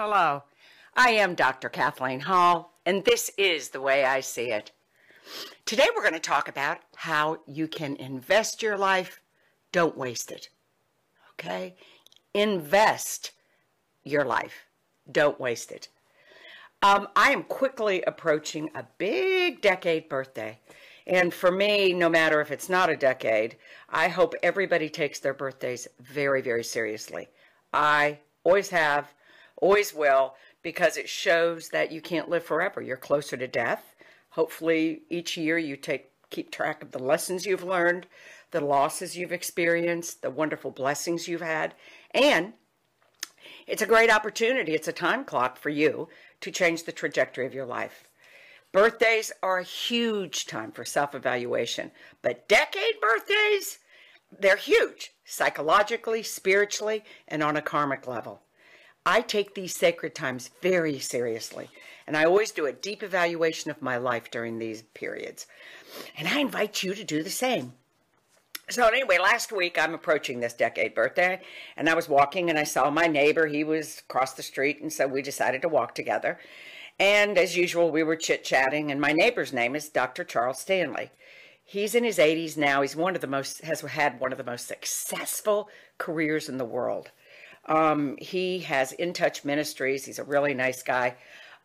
Hello, I am Dr. Kathleen Hall, and this is the way I see it. Today we're going to talk about how you can invest your life. Don't waste it. Okay? Invest your life. Don't waste it. Um, I am quickly approaching a big decade birthday. And for me, no matter if it's not a decade, I hope everybody takes their birthdays very, very seriously. I always have, always will, because it shows that you can't live forever. You're closer to death. Hopefully, each year you take keep track of the lessons you've learned, the losses you've experienced, the wonderful blessings you've had, and it's a great opportunity. It's a time clock for you to change the trajectory of your life. Birthdays are a huge time for self evaluation, but decade birthdays, they're huge psychologically, spiritually, and on a karmic level. I take these sacred times very seriously, and I always do a deep evaluation of my life during these periods. And I invite you to do the same. So, anyway, last week I'm approaching this decade birthday, and I was walking and I saw my neighbor. He was across the street, and so we decided to walk together. And as usual, we were chit chatting, and my neighbor's name is Dr. Charles Stanley. He's in his 80s now. He's one of the most, has had one of the most successful careers in the world. Um, he has In Touch Ministries. He's a really nice guy.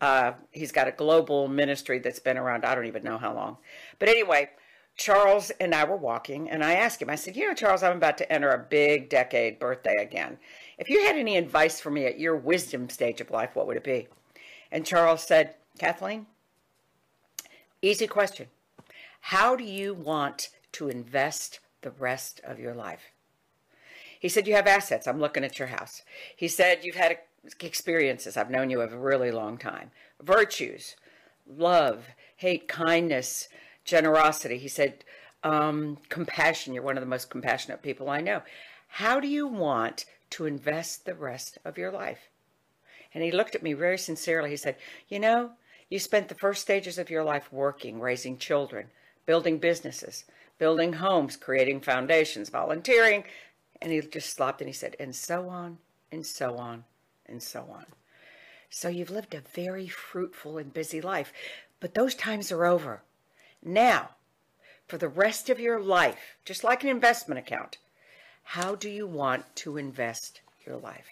Uh, he's got a global ministry that's been around, I don't even know how long. But anyway, Charles and I were walking, and I asked him, I said, You know, Charles, I'm about to enter a big decade birthday again. If you had any advice for me at your wisdom stage of life, what would it be? And Charles said, Kathleen, easy question. How do you want to invest the rest of your life? He said, You have assets. I'm looking at your house. He said, You've had experiences. I've known you a really long time. Virtues, love, hate, kindness, generosity. He said, um, compassion. You're one of the most compassionate people I know. How do you want to invest the rest of your life? And he looked at me very sincerely. He said, You know, you spent the first stages of your life working, raising children, building businesses, building homes, creating foundations, volunteering, and he just stopped and he said, and so on, and so on, and so on. So you've lived a very fruitful and busy life, but those times are over. Now, for the rest of your life, just like an investment account, how do you want to invest your life?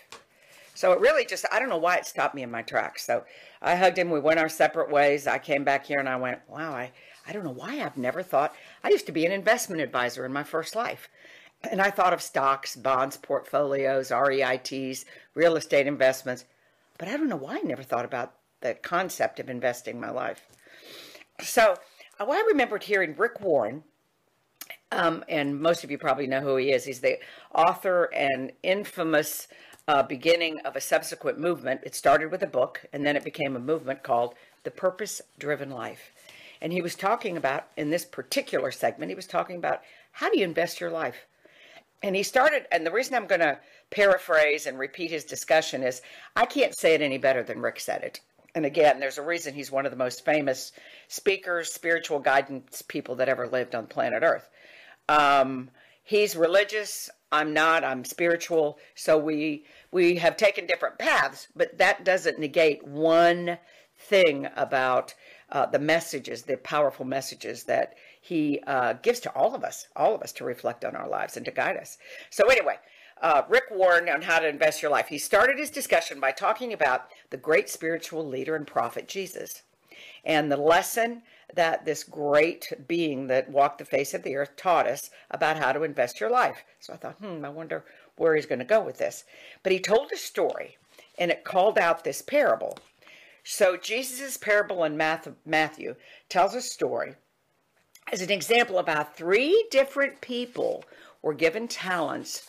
So it really just, I don't know why it stopped me in my tracks. So I hugged him. We went our separate ways. I came back here and I went, wow, I, I don't know why I've never thought. I used to be an investment advisor in my first life. And I thought of stocks, bonds, portfolios, REITs, real estate investments. But I don't know why I never thought about the concept of investing my life. So well, I remembered hearing Rick Warren, um, and most of you probably know who he is. He's the author and infamous uh, beginning of a subsequent movement. It started with a book, and then it became a movement called The Purpose Driven Life. And he was talking about, in this particular segment, he was talking about how do you invest your life? And he started, and the reason I'm going to paraphrase and repeat his discussion is I can't say it any better than Rick said it. And again, there's a reason he's one of the most famous speakers, spiritual guidance people that ever lived on planet Earth. Um, he's religious. I'm not. I'm spiritual. So we we have taken different paths, but that doesn't negate one thing about uh, the messages, the powerful messages that he uh, gives to all of us, all of us to reflect on our lives and to guide us. So, anyway, uh, Rick Warren on how to invest your life. He started his discussion by talking about the great spiritual leader and prophet Jesus and the lesson that this great being that walked the face of the earth taught us about how to invest your life. So I thought, hmm, I wonder where he's going to go with this. But he told a story and it called out this parable. So Jesus' parable in Matthew tells a story as an example about three different people were given talents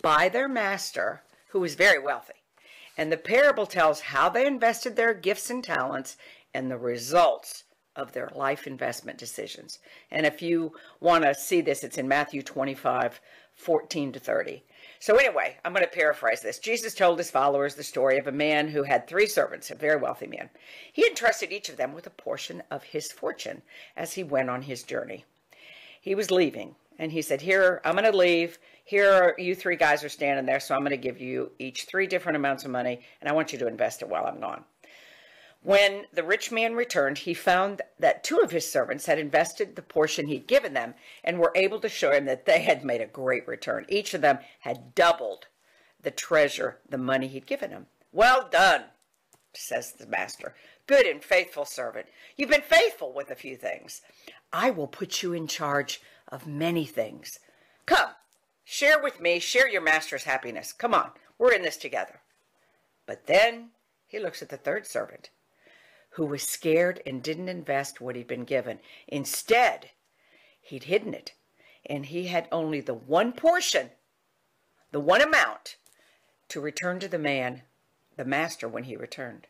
by their master who was very wealthy. And the parable tells how they invested their gifts and talents and the results of their life investment decisions. And if you want to see this, it's in Matthew 25, 14 to 30. So, anyway, I'm going to paraphrase this. Jesus told his followers the story of a man who had three servants, a very wealthy man. He entrusted each of them with a portion of his fortune as he went on his journey. He was leaving, And he said, Here, I'm going to leave. Here, are, you three guys are standing there, so I'm going to give you each three different amounts of money, and I want you to invest it while I'm gone. When the rich man returned, he found that two of his servants had invested the portion he'd given them and were able to show him that they had made a great return. Each of them had doubled the treasure, the money he'd given him. Well done, says the master. Good and faithful servant. You've been faithful with a few things. I will put you in charge of many things. Come, share with me, share your master's happiness. Come on, we're in this together. But then he looks at the third servant who was scared and didn't invest what he'd been given. Instead, he'd hidden it, and he had only the one portion, the one amount, to return to the man, the master, when he returned.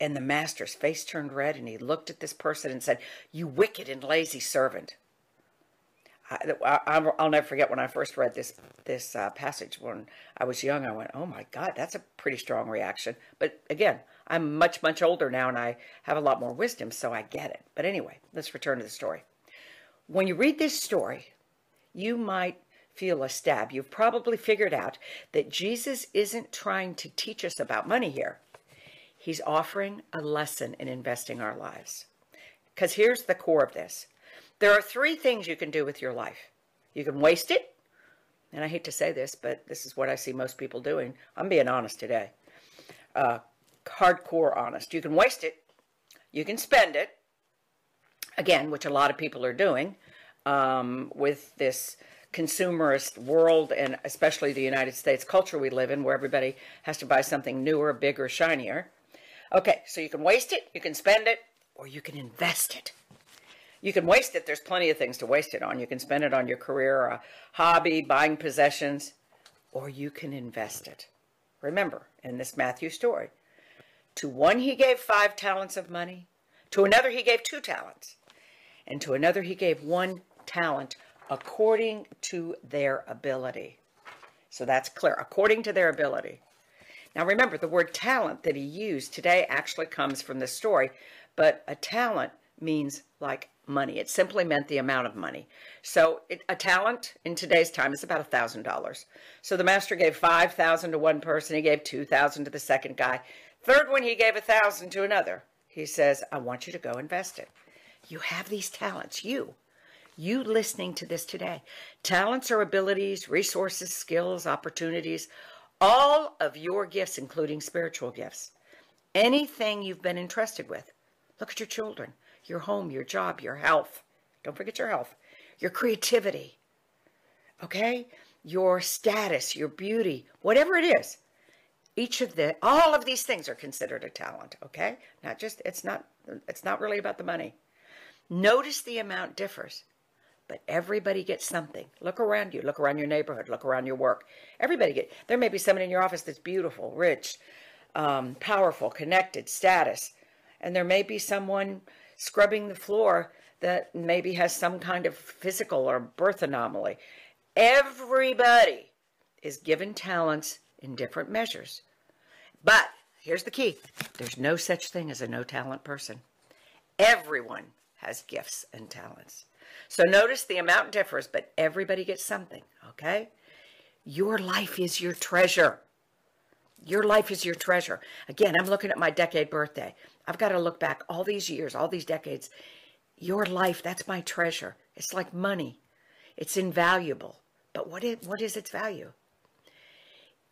And the master's face turned red, and he looked at this person and said, You wicked and lazy servant. I, will never forget when I first read this this uh, passage when I was young. I went, "Oh my God, that's a pretty strong reaction." But again, I'm much, much older now and I have a lot more wisdom, so I get it. But anyway, let's return to the story. When you read this story, you might feel a stab. You've probably figured out that Jesus isn't trying to teach us about money here. He's offering a lesson in investing our lives. Because here's the core of this there are three things you can do with your life you can waste it, and I hate to say this, but this is what I see most people doing. I'm being honest today. Uh, hardcore honest. You can waste it, you can spend it, again, which a lot of people are doing um, with this consumerist world and especially the United States culture we live in where everybody has to buy something newer, bigger, shinier. Okay, so you can waste it, you can spend it, or you can invest it. You can waste it. There's plenty of things to waste it on. You can spend it on your career, a hobby, buying possessions, or you can invest it. Remember, in this Matthew story, to one he gave five talents of money, to another he gave two talents, and to another he gave one talent according to their ability. So that's clear, according to their ability. Now remember, the word talent that he used today actually comes from this story, but a talent means like money. It simply meant the amount of money. So it, a talent in today's time is about a thousand dollars. So the master gave five thousand to one person. He gave two thousand to the second guy. Third one, he gave a thousand to another. He says, I want you to go invest it. You have these talents, you. You listening to this today. Talents are abilities, resources, skills, opportunities, all of your gifts, including spiritual gifts. Anything you've been entrusted with. Look at your children, your home, your job, your health. Don't forget your health, your creativity, okay? Your status, your beauty, whatever it is. Each of the, all of these things are considered a talent, okay? Not just, it's not, it's not really about the money. Notice the amount differs, but everybody gets something. Look around you, look around your neighborhood, look around your work. Everybody get, there may be someone in your office that's beautiful, rich, um, powerful, connected, status, and there may be someone scrubbing the floor that maybe has some kind of physical or birth anomaly. Everybody is given talents in different measures. But here's the key there's no such thing as a no talent person. Everyone has gifts and talents. So notice the amount differs, but everybody gets something, okay? Your life is your treasure. Your life is your treasure. Again, I'm looking at my decade birthday. I've got to look back all these years, all these decades. Your life, that's my treasure. It's like money. It's invaluable. But what is, what is its value?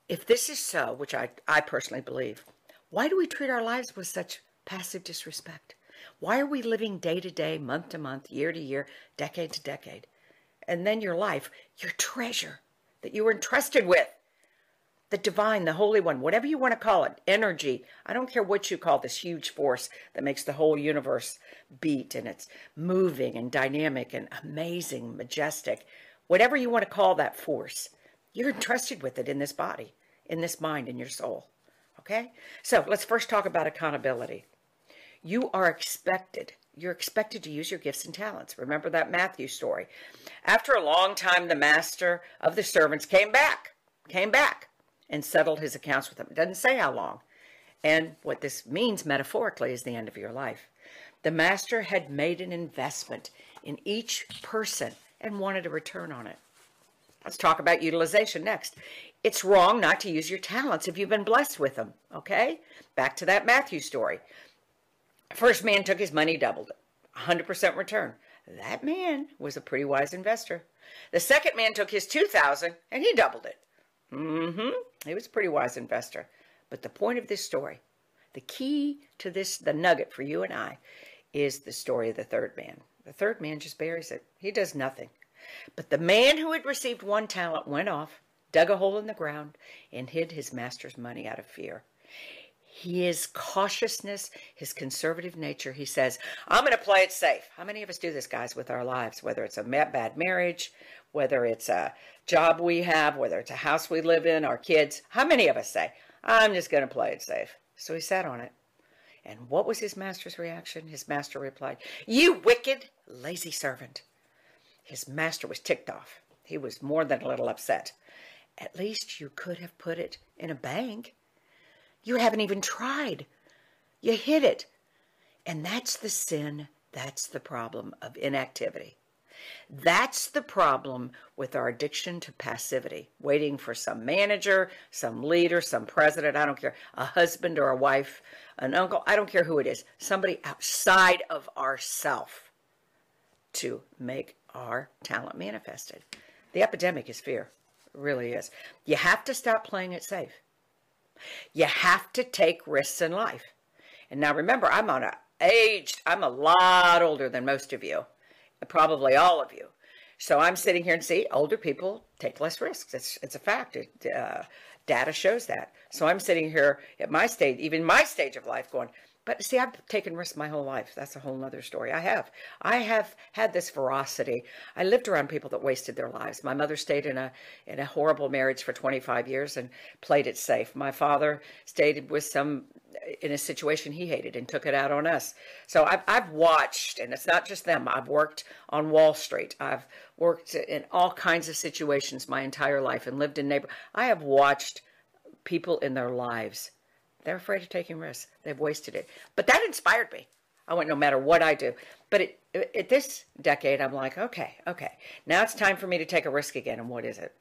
If this is so, which I, I personally believe, why do we treat our lives with such passive disrespect? Why are we living day to day, month to month, year to year, decade to decade? And then your life, your treasure that you were entrusted with, the divine, the Holy One, whatever you want to call it, energy. I don't care what you call this huge force that makes the whole universe beat and it's moving and dynamic and amazing, majestic. Whatever you want to call that force, you're entrusted with it in this body in this mind, in your soul. Okay? So let's first talk about accountability. You are expected, you're expected to use your gifts and talents. Remember that Matthew story. After a long time, the master of the servants came back, came back and settled his accounts with them. It doesn't say how long. And what this means metaphorically is the end of your life. The master had made an investment in each person and wanted a return on it. Let's talk about utilization next. It's wrong not to use your talents if you've been blessed with them, okay? Back to that Matthew story. First man took his money, doubled it, 100% return. That man was a pretty wise investor. The second man took his 2000 and he doubled it. Mm-hmm. He was a pretty wise investor. But the point of this story, the key to this, the nugget for you and I, is the story of the third man. The third man just buries it. He does nothing. But the man who had received one talent went off, dug a hole in the ground, and hid his master's money out of fear his cautiousness, his conservative nature. He says, I'm going to play it safe. How many of us do this, guys, with our lives? Whether it's a bad marriage, whether it's a job we have, whether it's a house we live in, our kids. How many of us say, I'm just going to play it safe? So he sat on it. And what was his master's reaction? His master replied, You wicked, lazy servant. His master was ticked off. He was more than a little upset. At least you could have put it in a bank you haven't even tried. You hid it. And that's the sin. That's the problem of inactivity. That's the problem with our addiction to passivity, waiting for some manager, some leader, some president, I don't care, a husband or a wife, an uncle, I don't care who it is, somebody outside of ourself to make our talent manifested. The epidemic is fear. It really is. You have to stop playing it safe. You have to take risks in life. And now remember, I'm on a aged, I'm a lot older than most of you, probably all of you. So I'm sitting here and see older people take less risks. It's, it's a fact. It, uh, data shows that. So I'm sitting here at my stage, even my stage of life going, but see, I've taken risks my whole life. That's a whole other story. I have. I have had this ferocity. I lived around people that wasted their lives. My mother stayed in a in a horrible marriage for 25 years and played it safe. My father stayed with some uh, in a situation he hated and took it out on us. So I've, I've watched, and it's not just them. I've worked on Wall Street. I've worked in all kinds of situations my entire life and lived in neighbor. I have watched people in their lives they're afraid of taking risks. They've wasted it. But that inspired me. I went no matter what I do. But it, it, at this decade, I'm like, okay, okay. Now it's time for me to take a risk again. And what is it?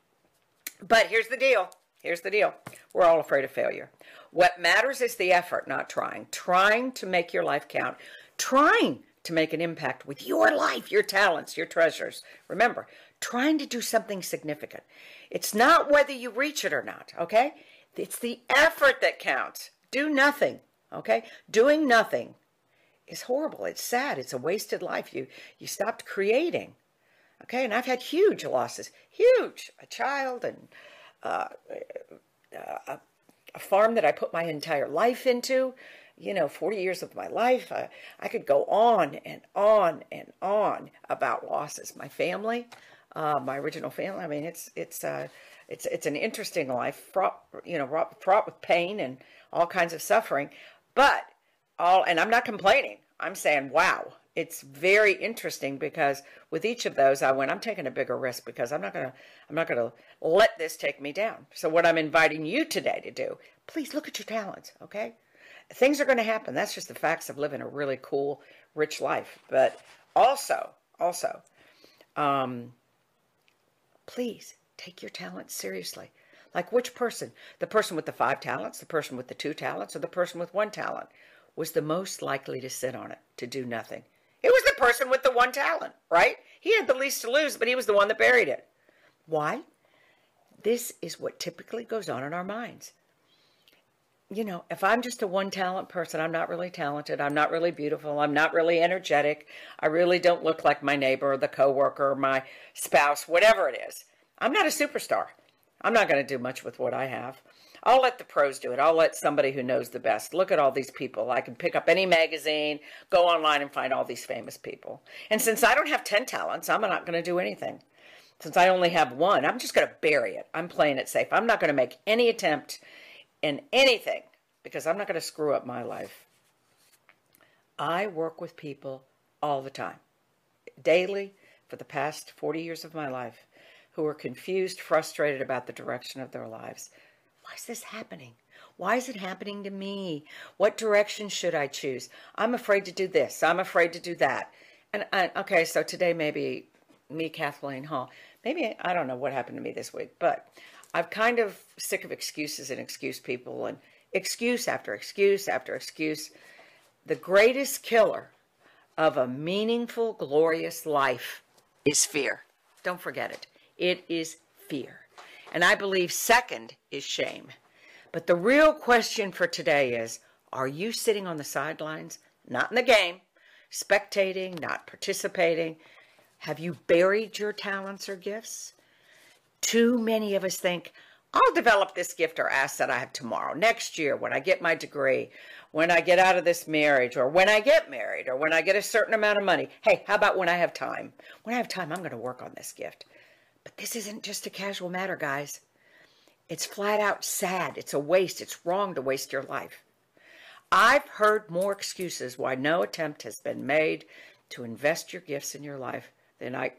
But here's the deal. Here's the deal. We're all afraid of failure. What matters is the effort, not trying. Trying to make your life count. Trying to make an impact with your life, your talents, your treasures. Remember, trying to do something significant. It's not whether you reach it or not, okay? It's the effort that counts do nothing. Okay? Doing nothing is horrible. It's sad. It's a wasted life. You you stopped creating. Okay, and I've had huge losses, huge. A child and uh, a, a, farm that I put my entire life into. You know, 40 years of my life. Uh, I could go on and on and on about losses. My family, uh, my original family. I mean, it's it's uh, it's it's an interesting life, fraught you know, fraught with pain and all kinds of suffering. But all, and I'm not complaining. I'm saying, wow, it's very interesting because with each of those, I went, I'm taking a bigger risk because I'm not gonna, I'm not gonna let this take me down. So what I'm inviting you today to do, please look at your talents, okay? Things are going to happen. That's just the facts of living a really cool, rich life. But also, also, um, please take your talents seriously. Like which person? The person with the five talents, the person with the two talents, or the person with one talent was the most likely to sit on it, to do nothing? It was the person with the one talent, right? He had the least to lose, but he was the one that buried it. Why? This is what typically goes on in our minds. You know, if I'm just a one talent person, I'm not really talented, I'm not really beautiful, I'm not really energetic, I really don't look like my neighbor or the coworker or my spouse, whatever it is. I'm not a superstar. I'm not going to do much with what I have. I'll let the pros do it. I'll let somebody who knows the best. Look at all these people. I can pick up any magazine, go online and find all these famous people. And since I don't have 10 talents, I'm not going to do anything. Since I only have one, I'm just going to bury it. I'm playing it safe. I'm not going to make any attempt in anything because I'm not going to screw up my life. I work with people all the time, daily, for the past 40 years of my life who are confused, frustrated about the direction of their lives. Why is this happening? Why is it happening to me? What direction should I choose? I'm afraid to do this. I'm afraid to do that. And I, okay, so today maybe me, Kathleen Hall. Maybe I don't know what happened to me this week, but I'm kind of sick of excuses and excuse people and excuse after excuse after excuse. The greatest killer of a meaningful, glorious life is fear. Don't forget it. It is fear. And I believe second is shame. But the real question for today is are you sitting on the sidelines, not in the game, spectating, not participating? Have you buried your talents or gifts? Too many of us think, I'll develop this gift or asset I have tomorrow, next year, when I get my degree, when I get out of this marriage, or when I get married, or when I get a certain amount of money. Hey, how about when I have time? When I have time, I'm going to work on this gift. But this isn't just a casual matter, guys. It's flat out sad. It's a waste. It's wrong to waste your life. I've heard more excuses why no attempt has been made to invest your gifts in your life than I.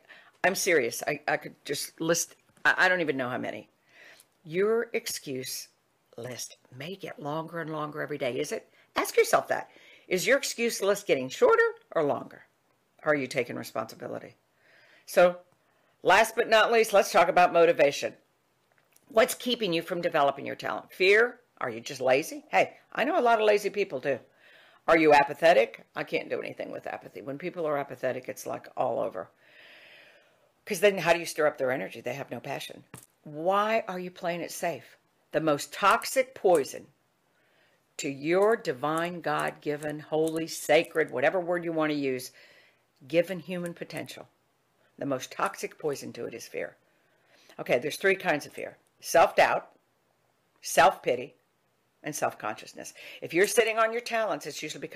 I'm serious. I, I could just list, I don't even know how many. Your excuse list may get longer and longer every day. Is it? Ask yourself that. Is your excuse list getting shorter or longer? Are you taking responsibility? So, last but not least, let's talk about motivation. What's keeping you from developing your talent? Fear? Are you just lazy? Hey, I know a lot of lazy people too. Are you apathetic? I can't do anything with apathy. When people are apathetic, it's like all over. Because then how do you stir up their energy? They have no passion. Why are you playing it safe? The most toxic poison to your divine, God given, holy, sacred, whatever word you want to use, given human potential. The most toxic poison to it is fear. Okay, there's three kinds of fear self doubt, self pity, and self consciousness. If you're sitting on your talents, it's usually because